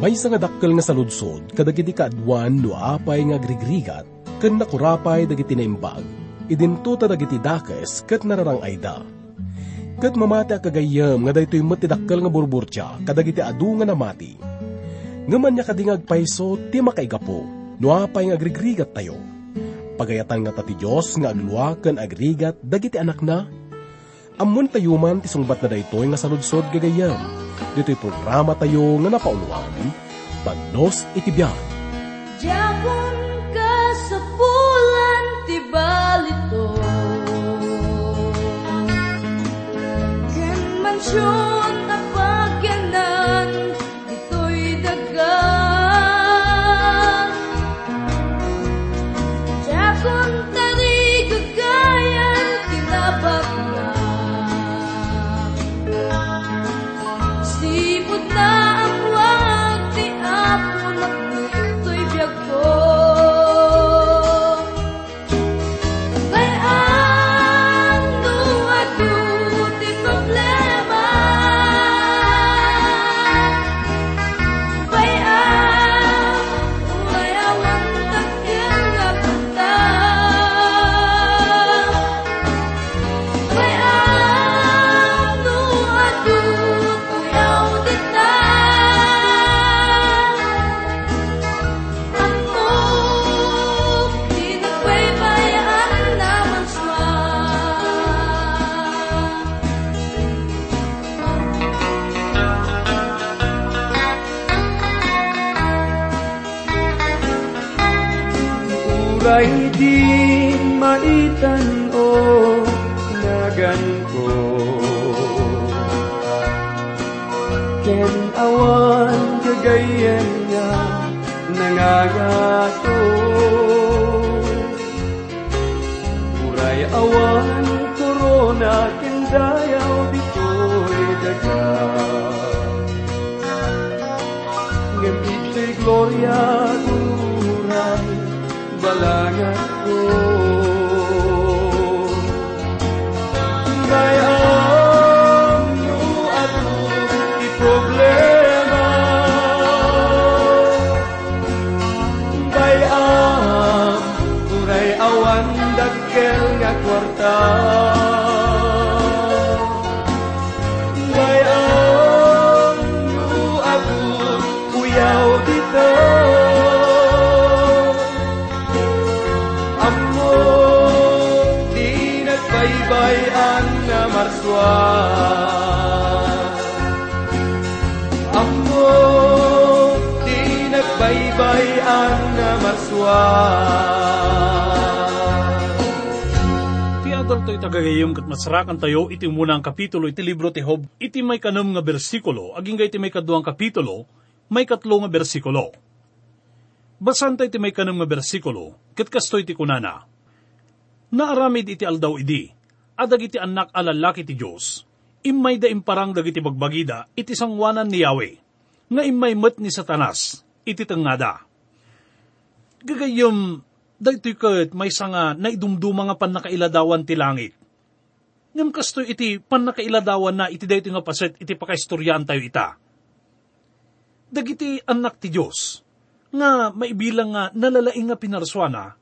May nga dakkel nga saludsod kadagiti kaadwan no apay nga grigrigat ken nakurapay dagiti naimbag idinto ta dagiti dakes ket nararang ayda. Ket mamati a kagayam nga daytoy met dakkel nga burburtya kadagiti adu nga namati. Ngaman niya kadingag payso ti makaigapo no apay nga grigrigat tayo. Pagayatan nga tati Diyos nga agluwa ken agrigat dagiti anak na Amon tayo man ti sungbat na daytoy nga saludsod gagayam. Dito'y programa tayo nga napauluan, Bagnos Itibiyan. Japon ka sa bulan ti balito Ken mansyon Uray di maitan o nagan ko. Ken awan kagayan nga nangagato. Uray awan korona ken dayaw dito'y daga sa'y gloria Amo di nagbaybayan na marswa Ti adal to'y tagagayom kat masarakan tayo iti munang kapitulo iti libro ti Hob. Iti may kanam nga bersikulo, aging iti may kaduang kapitulo, may katlo nga bersikulo. Basan tayo iti may kanam nga bersikulo, kat kastoy ti kunana. Naaramid iti aldaw idi, adag iti anak alalaki ti Diyos, imay da imparang dagiti bagbagida iti sangwanan ni Yahweh, nga imay met ni Satanas, iti tengada. Gagayom, daytoy ket may sanga na idumduma nga panakailadawan ti langit. Ngam kastoy iti panakailadawan na iti daytoy nga paset iti pakaistoryan tayo ita. Dagiti anak ti Dios nga maibilang nga nalalaing nga pinarswana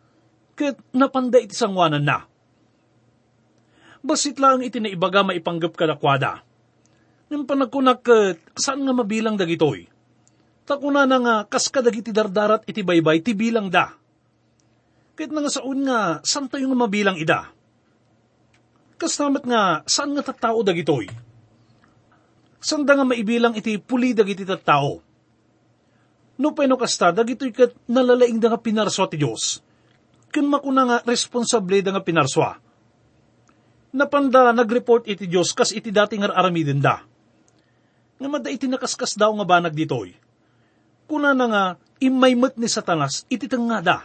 ket napanda iti sangwanan na. Basit lang iti naibaga maipanggap kadakwada. Ngam panagkunak ket saan nga mabilang dagitoy? Takuna na nga kas kadagiti dardarat iti baybay ti bilang da. Kahit nga saun nga, saan tayo nga mabilang ida? Kastamat nga, saan nga tattao dagitoy? Saan da nga maibilang iti puli dagiti tattao? No peno kasta, dagitoy kat nalalaing da nga pinarswa ti Diyos. Kun makuna nga responsable da nga pinarswa. Napanda nagreport iti Diyos kas iti dati nga aramidin da. Nga mada iti nakaskas daw nga banag ditoy. Kuna na nga, imaymet ni Satanas iti nga da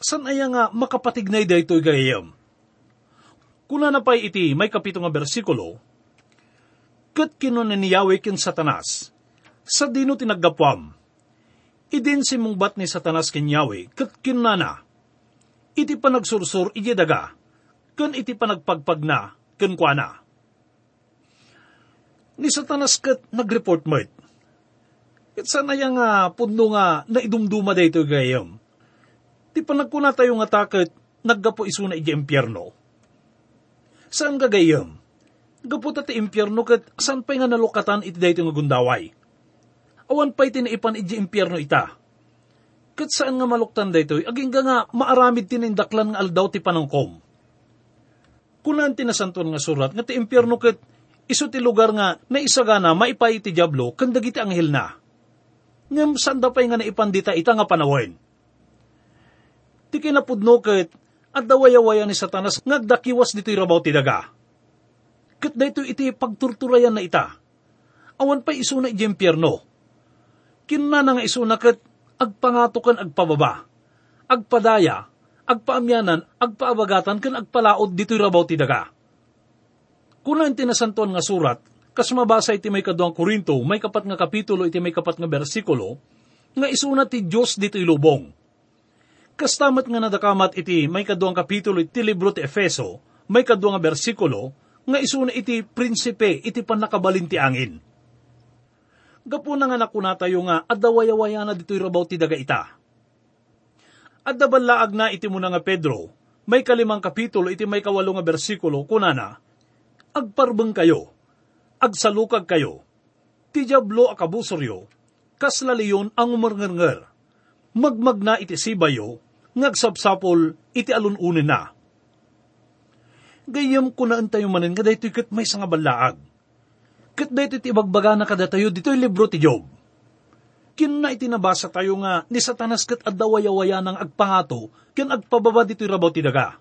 san aya nga makapatignay da ito'y gayam. Kuna na pa'y iti may kapito nga bersikulo, Kat kinunan ni Yahweh kin Satanas, sa dino tinaggapwam, idin si mong bat ni Satanas kin Yahweh, kat kinana, iti panagsursur iti daga, kan iti panagpagpag na, kan kuana. Ni Satanas kat nagreport mo Kat sana yung nga puno nga naidumduma dito gayam. Ti panagkuna tayo nga takot, naggapo iso na iti impyerno. Saan gagayam? Gapo ta ti impyerno kat saan pa nga nalukatan iti dayto nga gundaway. Awan pa iti naipan iti impyerno ita. Kat saan nga maluktan dayto, aging nga maaramid tinindaklan nga aldaw ti panangkom. Kunan tinasanton nga surat nga ti impyerno kat iso ti lugar nga naisagana maipay ti Diablo kan dagiti anghel na. Ngam saan da pa'y nga naipandita ita nga panawen. Ti kinapudno kat at dawayawaya ni satanas ngagdakiwas dito'y rabaw ti daga. Kat dayto iti pagturturayan na ita. Awan pa iso na iti impyerno. Kinna na nga iso na kat agpangatukan agpababa. Agpadaya, agpaamyanan, agpaabagatan kan agpalaod dito'y rabaw ti daga. Kunan tinasantuan nga surat, kas mabasa iti may kaduang Korinto, may kapat nga kapitulo iti may kapat nga bersikulo, nga isuna ti Diyos dito'y lubong. Kastamat nga nadakamat iti may kaduang kapitulo iti libro ti Efeso, may kaduang nga bersikulo, nga isuna iti prinsipe iti panakabalin ti angin. Gapo na nga nakuna tayo nga adawayawaya na dito'y rabaw ti daga ita. Adabalaag na iti muna nga Pedro, may kalimang kapitulo iti may kawalo nga bersikulo, kunana, agparbeng kayo, agsalukag kayo, ti diablo akabusoryo, kaslaliyon ang umarngarngar, magmag na iti sibayo, ngagsapsapol iti alununin na. Gayam ko na tayo manin nga daytoy may nga balaag. Kat daytoy ti ibagbaga na kada tayo dito'y libro ti Job. Kin na itinabasa tayo nga ni satanas kat adawayawaya ng agpangato, kin agpababa dito'y rabaw ti daga.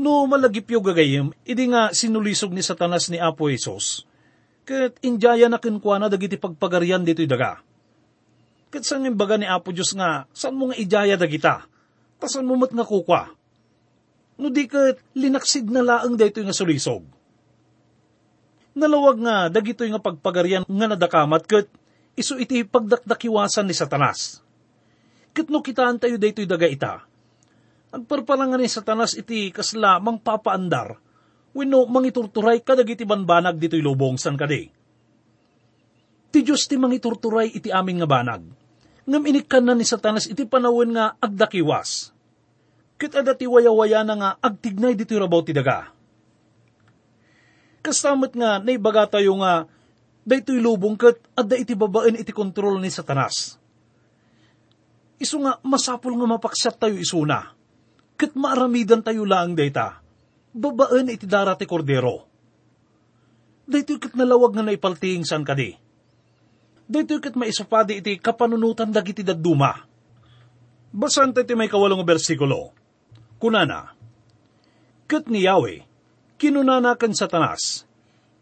No malagip yung gagayim, idi nga sinulisog ni satanas ni Apo Isos, kat injaya na kinkwa na dagiti pagpagaryan dito'y daga. Kat saan yung baga ni Apo Diyos nga, saan mo nga ijaya dagita? Tasan mo mat nga kukwa? No di kat linaksid na laang daytoy nga sulisog. Nalawag nga dagitoy nga pagpagaryan nga nadakamat kat iso iti pagdakdakiwasan ni satanas. Kat no kitaan tayo daytoy daga ita, agparpalangan ni satanas iti kasla mang papaandar, wino mangiturturay kadagiti banbanag dito'y lubong san kadi. Ti Diyos ti mangiturturay iti aming nga banag, ngam inikan na ni satanas iti panawin nga agdakiwas. Kit adati waya-waya na nga agtignay dito'y rabaw ti daga. Kastamat nga naibaga tayo nga daytoy lubong kat adda iti babaen iti kontrol ni satanas. Isu nga masapul nga mapaksat tayo isuna. Kat maaramidan tayo lang dayta. Babaen iti darati kordero. Daytoy kat nalawag nga naipalting san kadi. Daytoy kat maisupadi iti kapanunutan dagiti dadduma. Basan tayo may kawalong bersikulo. Kunana, Kat ni Yahweh, kinunanakan satanas,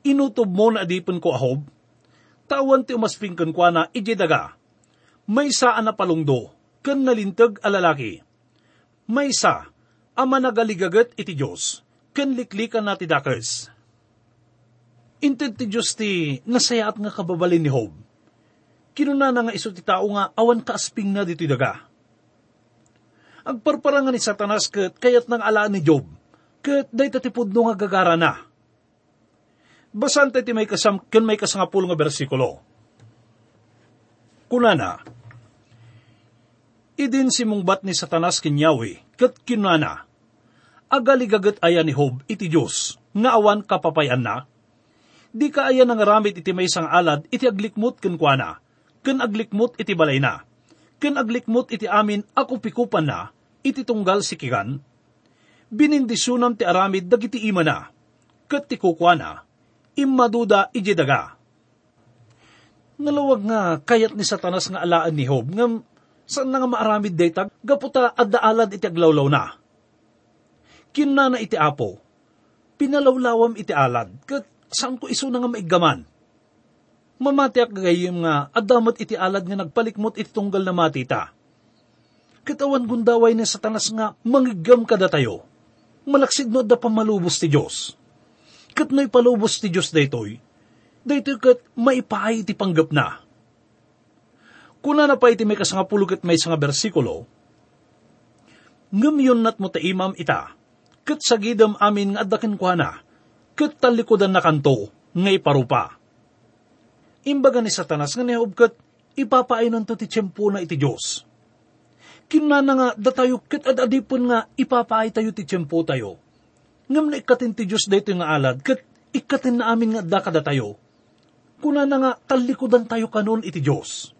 inutob mo na adipon ko ahob, tawan ti umasping kan kwa na ijedaga, may saan na palungdo, kan nalintag alalaki. May sa, ama nagaligagat iti Diyos, kan liklikan na ti dakes. Inted ti Diyos ti nasayaat nga kababalin ni Hob. Kinunana nga iso ti tao nga awan kaasping na dito daga. Agparparangan ni Satanas ket kayat ng alaan ni Job, ket day tatipudno nga gagara na. Basan ti may kasam, ken may kasangapul nga bersikulo. Kunana, idin si mungbat ni Satanas kinyawi, ket kinana, agaligagat aya ni Hob iti Diyos, nga awan kapapayan na, di ka aya nang ramit iti may isang alad iti aglikmot ken kuana, ken aglikmot iti balay na, ken aglikmot iti amin ako pikupan na, iti tunggal sikigan, binindisunam ti aramid dagiti ima na, ket ti kukwana, immaduda iji daga. Nalawag nga kayat ni satanas nga alaan ni Hob, ngam saan nga maaramid daytag, gaputa addaalad iti aglawlaw na. Kinna na iti apo, pinalawlawam iti alad, ket saan ko iso na nga maigaman. Mamatiak gayim nga, adamat iti alad nga nagpalikmot iti tunggal na matita. Katawan gundaway ni satanas nga, mangigam kada tayo. Malaksid no da pamalubos ti Diyos. Kat no'y palubos ti Diyos daytoy, daytoy kat maipaay ti panggap na. Kuna na pa iti may kasangapulo kat may sanga bersikulo, Ngam yun nat mo ta imam ita, kat sagidam amin nga adakin kwa na, kat talikodan na kanto, nga iparupa. Imbaga ni Satanas nga nihob kat ipapainan to ti tiyempo na iti Diyos. Kinana nga datayo kat adadipon nga ipapaay tayo ti tiyempo tayo. Ngam na ikatin ti Diyos dayto nga alad kat ikatin na amin nga da kada tayo. Kuna na nga talikodan tayo kanon iti Diyos.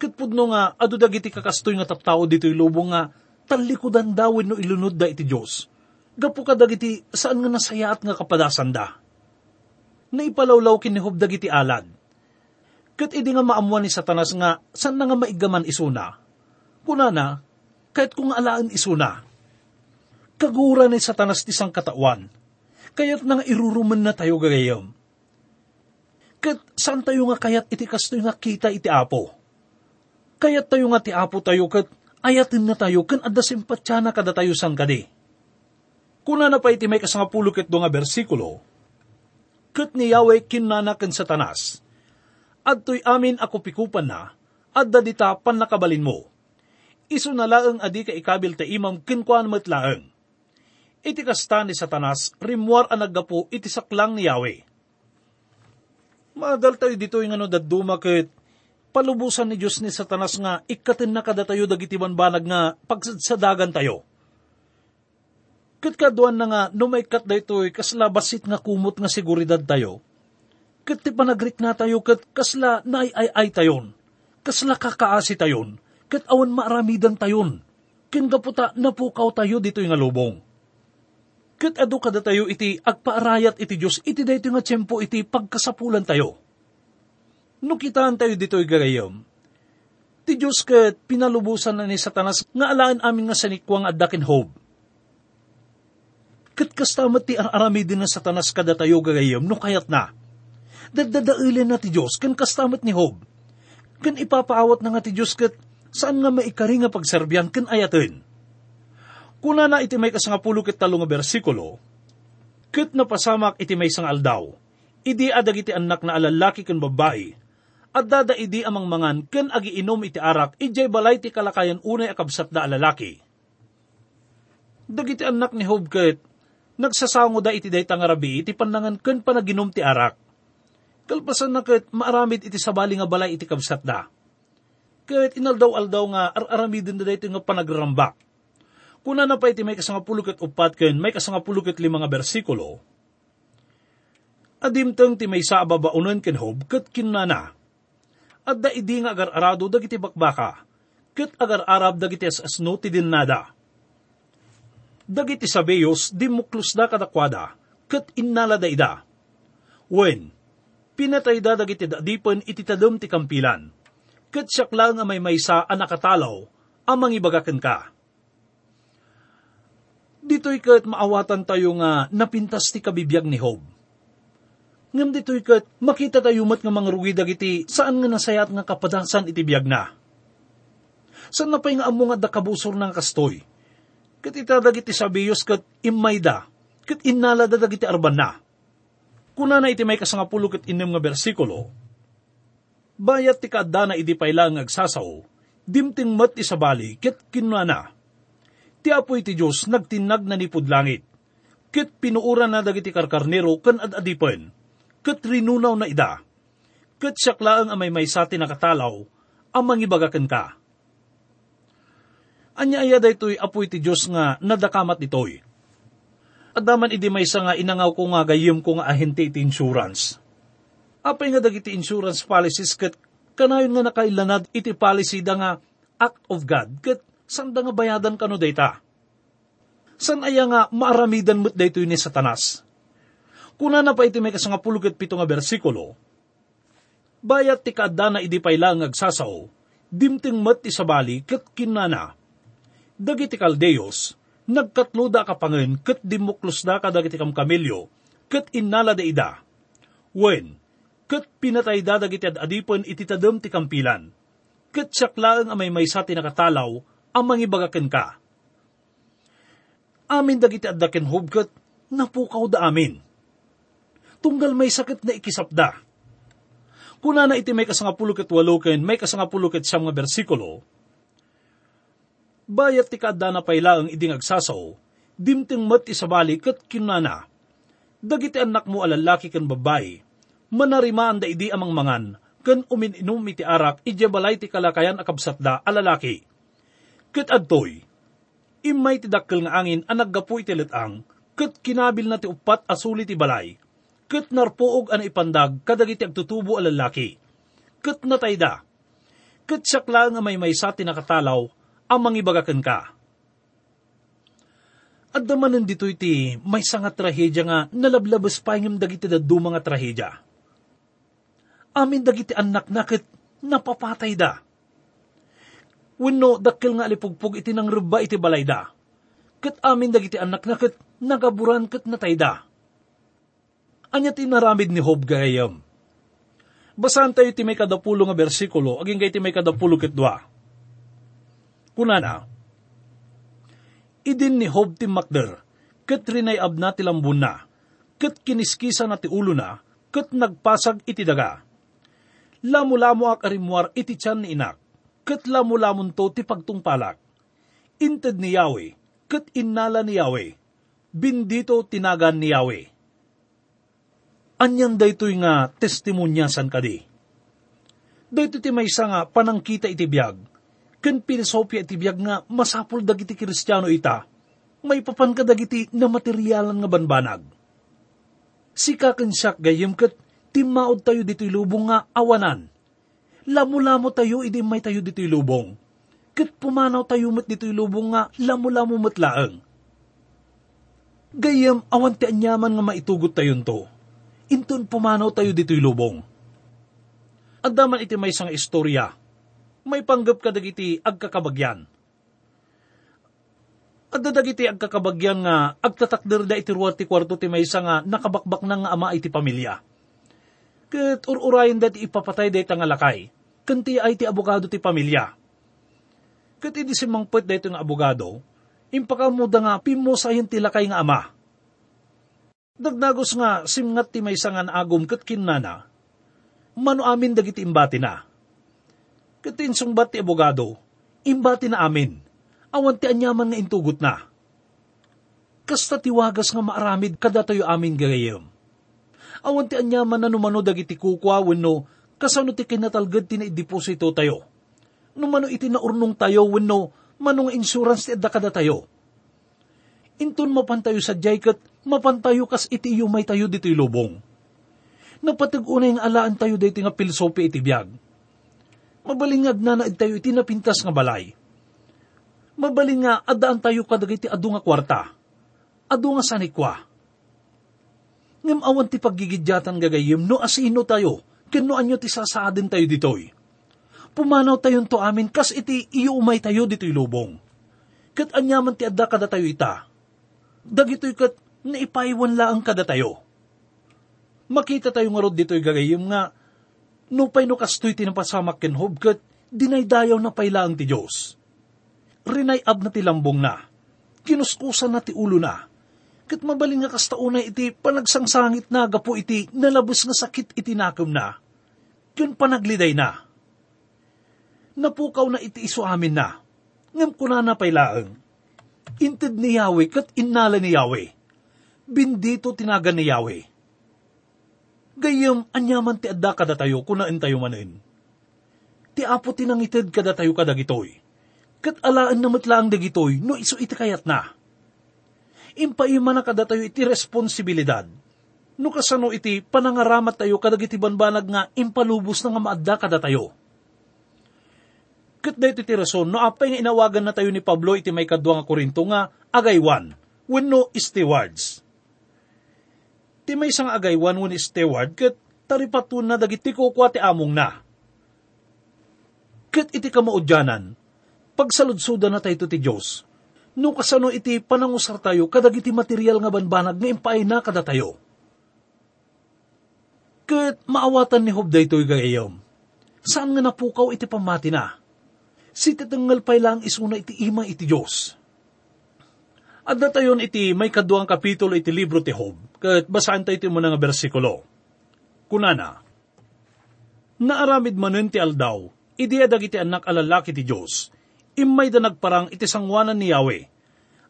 Kat pudno nga adu dagiti kakastoy nga taptao dito'y lubong nga talikodan dawin no ilunod da iti Diyos. Gapu ka dagiti saan nga nasayaat nga kapadasan da. Naipalawlaw kinihob dagiti alad. Kat idi nga maamuan ni Satanas nga saan na nga maigaman isuna. Kuna na, kahit kung alaan isuna. Kagura ni Satanas ti sang katawan. Kaya't nang iruruman na tayo gagayam. Kat saan tayo nga kayat iti kastoy nga kita iti apo. Kayat tayo nga ti apo tayo kat ayatin na tayo kan adda simpatsana kada tayo sang kadi. Kuna na pa iti may kasangapulukit do nga bersikulo, kat ni Yahweh kinanakan sa tanas, adtoy amin ako pikupan na, adda dita pan nakabalin mo. Iso na laeng adi ka ikabil ta imam kinkwan met laeng. Iti kasta ni satanas, rimwar ang naggapo iti saklang ni Yahweh. Madal tayo dito yung ano daduma ket palubusan ni Diyos ni satanas nga ikatin na kada tayo dagiti banbanag nga pagsadagan tayo. Kat kaduan na nga numaikat da ito kaslabasit nga kumot nga seguridad tayo. Kat ti panagrik na tayo kat kasla naay-ay-ay tayon. Kasla kakaasi tayon. Kat awan maaramidan tayon. Kingaputa napukaw tayo dito nga lubong. Kat adu kada tayo iti agpaarayat iti Diyos iti dayto nga tiyempo iti pagkasapulan tayo. No kitaan tayo dito gagayom, ti Diyos kat pinalubusan na ni Satanas nga alaan amin nga sanikwang adakin hope. Kat kastamat ti arami din na Satanas kada tayo gagayom no kayat na. Dadadailin na ti Diyos kan kastamat ni Hob. Kan ipapaawat na nga ti Diyos kat saan nga maikari nga pagserbiyan kan ayatin. Kuna na iti may kasangapulo ket talo nga bersikulo, ket napasamak iti may sang aldaw, idi adag iti anak na alalaki ken babae, at dada idi amang mangan ken agiinom iti arak, ijay balay ti kalakayan unay akabsat da alalaki. Dagiti anak ni Hob ket, nagsasango da iti day tangarabi iti panangan ken panaginom ti arak. Kalpasan na ket maaramid iti sabali nga balay iti kabsat da. Ket inaldaw-aldaw nga ar-aramidin da iti nga panagrambak. Kuna na pa iti may kasangapulukit upat ken may kasangapulukit lima nga bersikulo, adimteng ti may sa ababaunan ken hob ket kinana. At da idi nga agar-arado dagiti bakbaka, ket agar-arab dagiti asasno ti dinnada. Dagiti sabeyos di muklos da kadakwada, ket innala da ida. Wen, pinatay da dagiti dadipen iti tadem ti kampilan, ket siyakla nga may maysa a nakatalaw, amang ibagaken ka. Dito'y kat maawatan tayo nga napintas ti kabibiyag ni Hob. Ngam dito'y kat makita tayo mat nga mga rugi dagiti saan nga nasayat nga kapadasan iti biyag na. Saan na pa'y nga amo nga dakabusor ng kastoy? Kat itadag iti sabiyos kat imayda, kat inala dadag iti arban na. Kuna na iti may kasangapulo kat inem nga bersikulo, bayat ti kaadda na iti payla nga agsasaw, dimting mat isabali, kat kinana. Ti apoy ti Diyos nagtinag na nipod langit, kat pinuuran na dagiti karkarnero kan adadipen, kat rinunaw na ida, kat siyaklaang amay may sati nakatalaw, ang mangibagakan ka. Anya aya daytoy apoy ti Diyos nga nadakamat itoy. Adaman idi may nga inangaw ko nga gayem ko nga ahente iti insurance. Apay nga dagiti insurance policies kat kanayon nga nakailanad iti policy da nga act of God kat sanda nga bayadan kano dayta. San aya nga maaramidan mo't daytoy ni satanas. Kuna na pa iti may kasangapulo ket pito nga bersikulo, bayat ti kaadda na idi payla nga agsasaw, dimting mat ti sabali ket kinana, dagiti kaldeos, nagkatlo da kapangen, ket dimuklos da ka dagiti kamkamilyo, ket innala da ida. Wen, ket pinatay da dagiti adadipon iti tadem ti kampilan, ket saklaang amay may sa tinakatalaw, ang mangibagaken ka. Amin dagiti addaken hubket, napukaw da amin. Tunggal may sakit na ikisapda. Kuna na iti may kasangapuluket walo ken may kasangapuluket siyam nga bersikulo, bayat ti kaadda na payla ang iding agsasaw, dimting mat isabali kat kinana. Dagiti anak mo alalaki kan babae, manarimaan da idi amang mangan, ken umininum iti arak, ije balay ti kalakayan akabsat da alalaki. Ket adtoy, imay ti dakkel nga angin ang naggapu iti letang, ket kinabil na ti upat asuli ti balay, ket narpoog an ipandag kadagiti agtutubo a lalaki. Ket natayda, ket sakla nga may may sa tinakatalaw, ang mangibagaken ka. At damanan dito iti may nga trahedya nga nalablabas pa yung dagiti dadu mga trahedya. Amin dagiti anak nakit napapatay da. Wenno dakkel nga alipugpug iti nang ruba iti balay da. Kat amin dagiti anak nakit nagaburan kat natay da. Anya tinaramid ni Hob gayam. Basahan tayo ti may kadapulo nga bersikulo, aging gay ti may kadapulo kitdwa. Kunana, idin ni Hob ti Makder, kat rinay abna ti lambun na, kat kiniskisa na ti ulo na, kat nagpasag iti daga. Lamu-lamu ak arimwar iti tiyan ni inak, kat lamu-lamon to ti pagtungpalak. Inted ni Yahweh, kat innala ni Yahweh, bindito tinagan ni Yahweh. Anyan daytoy nga testimonyasan kadi. Dayto ti maysa nga panangkita iti biyag, ken filosofya iti biyag nga masapul dagiti kristyano ita, may papan ka dagiti na materyalan nga banbanag. Sika ken siyak gayem ket timaod tayo dito'y lubong nga awanan. Lamo-lamo tayo idi may tayo dito'y lubong. Ket pumanaw tayo met dito'y lubong nga lamo-lamo metlaeng. Gayem awan ti anyaman nga maitugot tayon to. Inton pumanaw tayo dito'y lubong. At daman iti may isang istorya may panggap ka dagiti agkakabagyan. At dagiti agkakabagyan nga agtatakder da iti ruwat ti kwarto ti maysa nga nakabakbak na nga ama iti pamilya. Kat ururayin da ti ipapatay da nga lakay, kanti ay ti abogado ti pamilya. Kat idi si mangpet da nga abogado, impakamuda nga pimosahin ti lakay nga ama. Dagdagos nga simngat ti maysa nga naagom kat kinana, mano amin dagiti imbati na Katinsong bat ti abogado, imbati na amin, awan ti anyaman nga intugot na. Kasta tiwagas nga maaramid kada tayo amin gagayam. Awan ti anyaman na numano dagiti kukwa wenno kasano ti kinatalgad ti deposito tayo. Numano iti naurnong tayo wenno manong insurance ti adda kada tayo. Inton mapantayo sa jaykat, mapantayo kas iti may tayo dito'y lubong. Napatag-unay nga alaan tayo dito nga pilsopi iti biyag Mabalingag na naid tayo iti napintas nga balay. Mabaling nga adaan tayo kadagiti adu nga kwarta. Adu nga sanikwa. Ngam awan ti paggigidyatan gagayim no asino tayo, kano anyo ti sasaadin tayo ditoy. Pumanaw tayon to amin kas iti iumay tayo dito'y lubong. Kat anyaman ti adda kada tayo ita. Dagito'y kat naipaiwan laang kada tayo. Makita tayo nga dito'y gagayim nga no pay no kastoy tinapasamak ken hobkat, dinaydayaw na pailaang ti Diyos. Rinayab na ti lambong na, kinuskusan na ti ulo na, kat mabaling nga kastaunay iti panagsangsangit na gapo iti nalabos nga sakit iti nakam na, yun panagliday na. Napukaw na iti iso amin na, ngam kuna na pailaang, inted ni Yahweh kat innala ni Yahweh, bindito tinagan ni Yahweh Gayam, anyaman ti adda kada tayo, kunain tayo manin. Ti apo tinangitid kada tayo kada gitoy. Kat alaan na matlaang dagitoy, no iso iti kayat na. Impaima na kada tayo iti responsibilidad. No kasano iti panangaramat tayo kada iti banbanag nga impalubos na nga maadda kada tayo. Kat dahito iti rason, no apay nga inawagan na tayo ni Pablo iti may kadwa nga korinto nga agaywan, wenno stewards Ti may isang agaywan wun steward ket taripatun na dagiti ko ti among na. Ket iti kamaudyanan, pagsaludsuda na tayo ti Diyos, no kasano iti panangusar tayo kadagiti material nga banbanag nga impay na kada tayo. Ket maawatan ni Hob daytoy gayayom. Saan nga napukaw iti pamati na? Si titanggal pay lang isuna iti ima iti Diyos at datayon iti may kaduang kapitulo iti libro ti Hob, kat basaan tayo iti mo nga bersikulo. Kunana, Naaramid manen ti aldaw, idiya dagiti anak alalaki ti Diyos, imay da nagparang iti sangwanan ni Yahweh.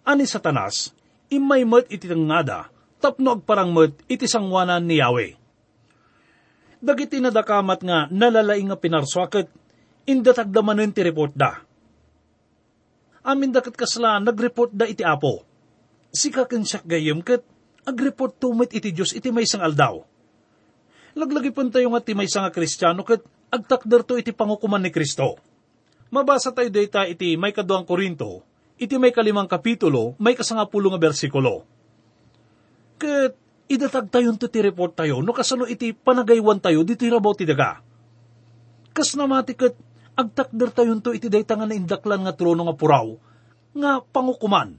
Ani satanas, imay met iti tangada, tapno agparang met iti sangwanan ni Yahweh. Dagiti nadakamat nga nalalaing nga pinarswaket, indatagdamanen ti report da. Amin dakat kasla nagreport da iti apo. Sika siyak gayem kat agreport tumit iti Diyos iti may sang aldaw. Laglagi pun tayo nga ti may nga kristyano kat agtakder to iti pangukuman ni Kristo. Mabasa tayo data iti may kaduang Korinto, iti may kalimang kapitulo, may kasangapulo nga bersikulo. Kat idatag tayo ti report tayo, no kasano iti panagaywan tayo, di tirabaw ti daga. Kas namati kat agtakder tayo to iti dayta nga naindaklan nga trono nga puraw, nga pangukuman.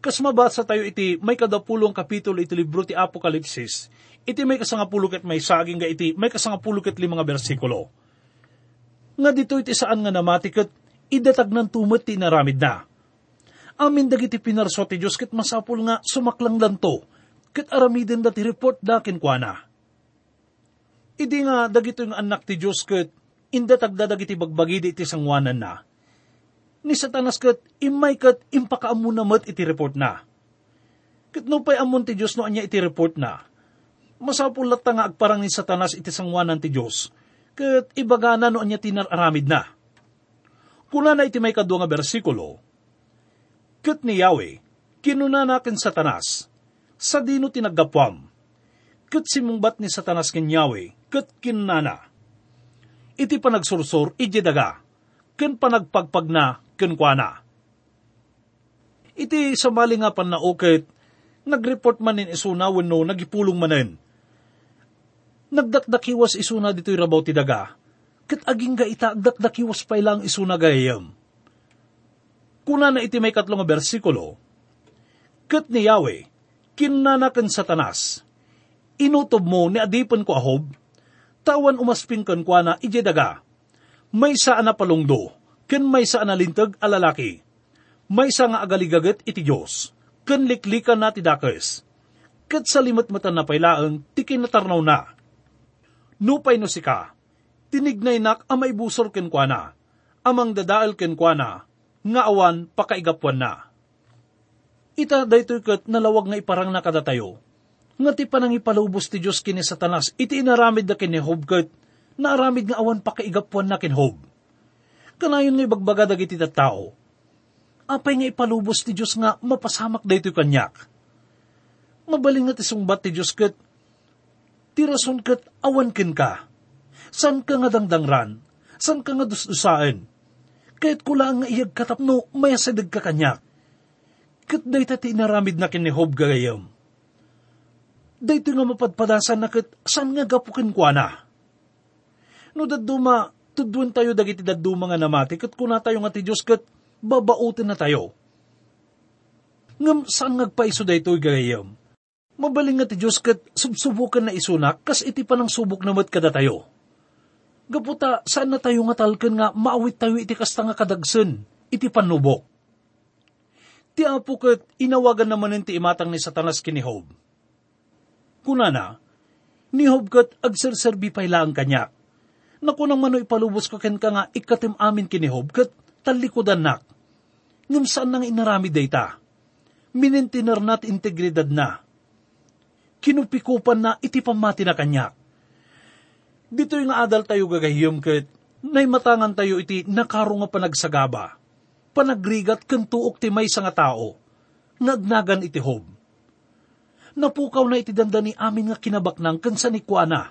Kas mabasa tayo iti may kadapulong kapitulo iti libro ti Apokalipsis, iti may kasangapulo ket may saging ga iti may kasangapulo ket lima nga bersikulo. Nga dito iti saan nga namati ket idatag ng tumot ti naramid na. Amin dagiti pinarso ti Diyos ket masapul nga sumaklang lanto, ket aramiden da ti report dakin kwa. Idi nga dagito yung anak ti Diyos ket indatag da dagiti bagbagi iti sangwanan na. Ni satanas ket imay ket impakaamu na met iti report na. Ket no pay amon ti Diyos no anya iti report na. Masapul latta nga agparang ni satanas iti sangwanan ti Diyos, ket ibagana no anya tinararamid na. Kuna na iti may kadwa nga bersikulo, ket ni Yahweh, kinunanaken satanas, sa dino tinagapwam, ket simungbat ni satanas ken Yahweh, ket kinunana. Iti panagsursur, iti daga, ken panagpagpag na, ken kuana. Iti samali nga pan na ukit, nagreport man nin isuna wenno nagipulong manen. Nagdakdakiwas isuna dito'y rabaw ti daga, ket aging ga ita agdakdakiwas pa ilang isuna gayam. Kuna na iti may katlong bersikulo, ket ni Yahweh, kinanakan satanas, inutob mo ni adipan ko ahob, tawan umasping kan kwa na ije daga, may saan na palungdo, ken may saan na lintag alalaki, may sa nga agaligagat iti Diyos, ken liklikan na ti dakes, ket sa limat matan na pailaan, ti kinatarnaw na. Nupay no sika, tinignay nak amay busor ken kwa na, amang dadaal ken kwa na, nga awan pakaigapuan na. Ita daytoy ket nalawag nga iparang nakadatayo, nga ti panang ipalubos ti Diyos kini satanas, iti inaramid na kini Hob ket, naaramid nga awan pakaigapuan na kin Hob. Kanayon nga ibagbaga dagiti tao, apay nga ipalubos ti Diyos nga mapasamak daytoy kanyak. Mabaling nga ti sungbat ti Diyos ket, ti rason ket awan ken ka. San ka nga dangdangran? San ka nga dusdusaan? Kahit kula nga iyag katapno, mayasadag ka kanyak. Kat dayta ti inaramid na kini Hob gagayam. Dayto nga mapadpadasan na kat san nga gapukin kwa na. No daduma, tudwan tayo dagiti daduma nga namati, kat kuna tayo nga ti Diyos kat babautin na tayo. Ngam saan ngagpaiso dayto gagayam? Mabaling nga ti Diyos kat subsubukan na isunak, kas iti panang subok namat kada tayo. Gaputa, saan na tayo nga talken nga maawit tayo iti kasta nga kadagsen, iti panubok. Ti apo kat inawagan naman ti imatang ni satanas kini Hob. Kunana, ni Hob kat agserserbi pa ilang kanya. Nakunang mano ipalubos ka ken ka nga ikatim amin kini Hob kat talikodan nak. Ngam saan nang inarami dayta? Minintiner nat integridad na. Kinupikupan na iti pamati na kanyak dito yung adal tayo gagahiyom ket, nay matangan tayo iti nakaro nga panagsagaba. Panagrigat ken tuok ti may nga tao. Nagnagan iti hob. Napukaw na iti dandani amin nga kinabaknang ken sa nikwana.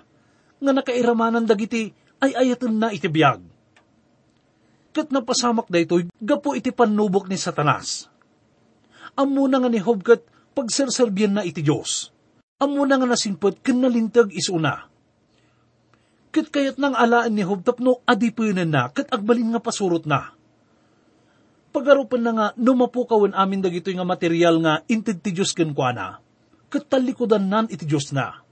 Nga nakairamanan dagiti ay ayatan na iti biyag. Ket napasamak da ito, gapo iti panubok ni satanas. Amuna nga ni Hob pagserserbyan na iti Diyos. Amuna nga nasingpot ken nalintag isuna Kat kayat nang alaan ni Hob tapno adipunan na, kat agbalin nga pasurot na. Pagarupan na nga, numapukawan amin dagito nga material nga intid ti Diyos kenkwana, kat talikodan nan iti Diyos na.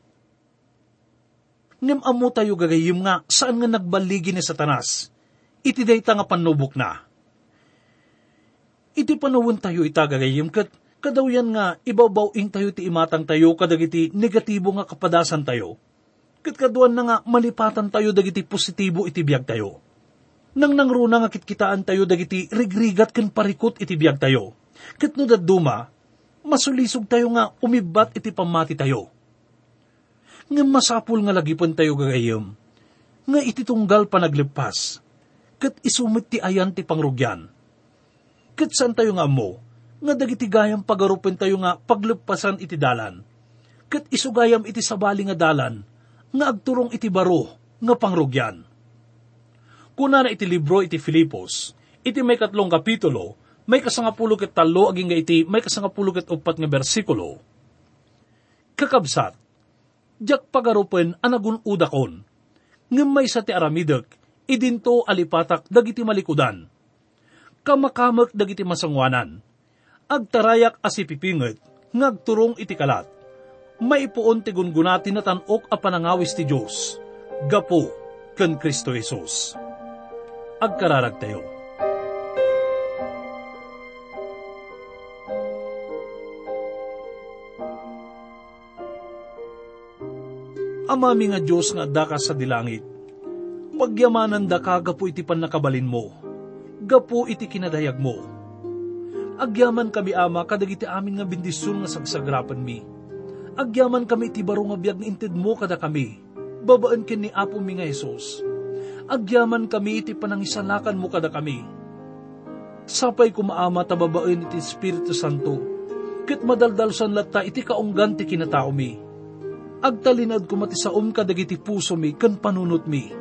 Ngem amo tayo gagayim nga, saan nga nagbaligi ni Satanas, iti dayta nga panubok na. Iti panawon tayo ita gagayim, kat kadaw yan nga, ibabaw-ing tayo ti imatang tayo, kadagiti negatibo nga kapadasan tayo, Kat kaduan na nga malipatan tayo dagiti positibo iti biyag tayo. Nang nangruna nga kitkitaan tayo dagiti rigrigat ken parikot iti biyag tayo. Kat no daduma, masulisog tayo nga umibat iti pamati tayo. nga masapul nga lagi pun tayo gagayom, nga ititunggal pa naglipas, kat isumit ti ayan ti pangrugyan. Kat saan tayo nga mo, nga dagiti gayam pagarupen tayo nga paglepasan iti dalan, kat isugayam iti sabali nga dalan, nga agturong iti baro, nga pangrugyan. Kuna na iti libro iti Filipos, iti may katlong kapitulo, may kasangapulo ket talo aging nga iti may kasangapulo ket upat nga bersikulo. Kakabsat, jak pagarupen anagun udakon, ngem may sa ti aramidek, idinto alipatak dagiti malikudan. Kamakamak dagiti masangwanan, agtarayak asipipinget, ngagturong iti kalat. Maipuon ti gungunati na tanok a panangawis ti Diyos, gapo ken Kristo Jesus. Agkararag tayo. Amami nga Diyos nga adda sa dilangit. Pagyamanan da ka gapo iti pan nakabalin mo. Gapo iti kinadayag mo. Agyaman kami ama kadagiti amin nga bindisyon nga sagsagrapan mi. Agyaman kami iti baro nga biyag inted mo kada kami. Babaan kin ni Apo mi nga Jesus. Agyaman kami iti panangisalakan mo kada kami. Sapay kumaama tababaen iti Espiritu Santo. Kit madaldalsan latta iti kaunggan ti kinatao mi agtalinad kumati sa um kadagiti puso mi, kan panunot mi.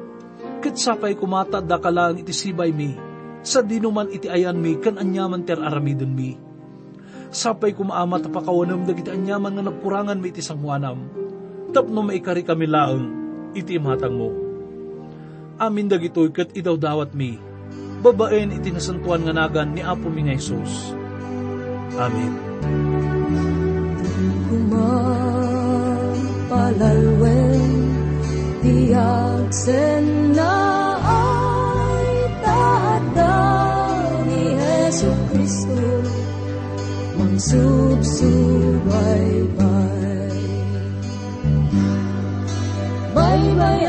Kat sapay kumata da kalang iti sibay mi, sa dinuman iti ayan mi, kan anyaman ter aramidon mi. Sapay kumaama tapakawanam dagiti anyaman nga napurangan mi iti sangwanam, tapno maikari kami laeng, iti matang mo. Amin dagitoy kat idaw dawat mi, babaen iti nasantuan nga nagan ni Apo mi nga Isus. Amen. Kumapalalwen Tiyak sen Jesu Kristo Magsubsubaybay Baybay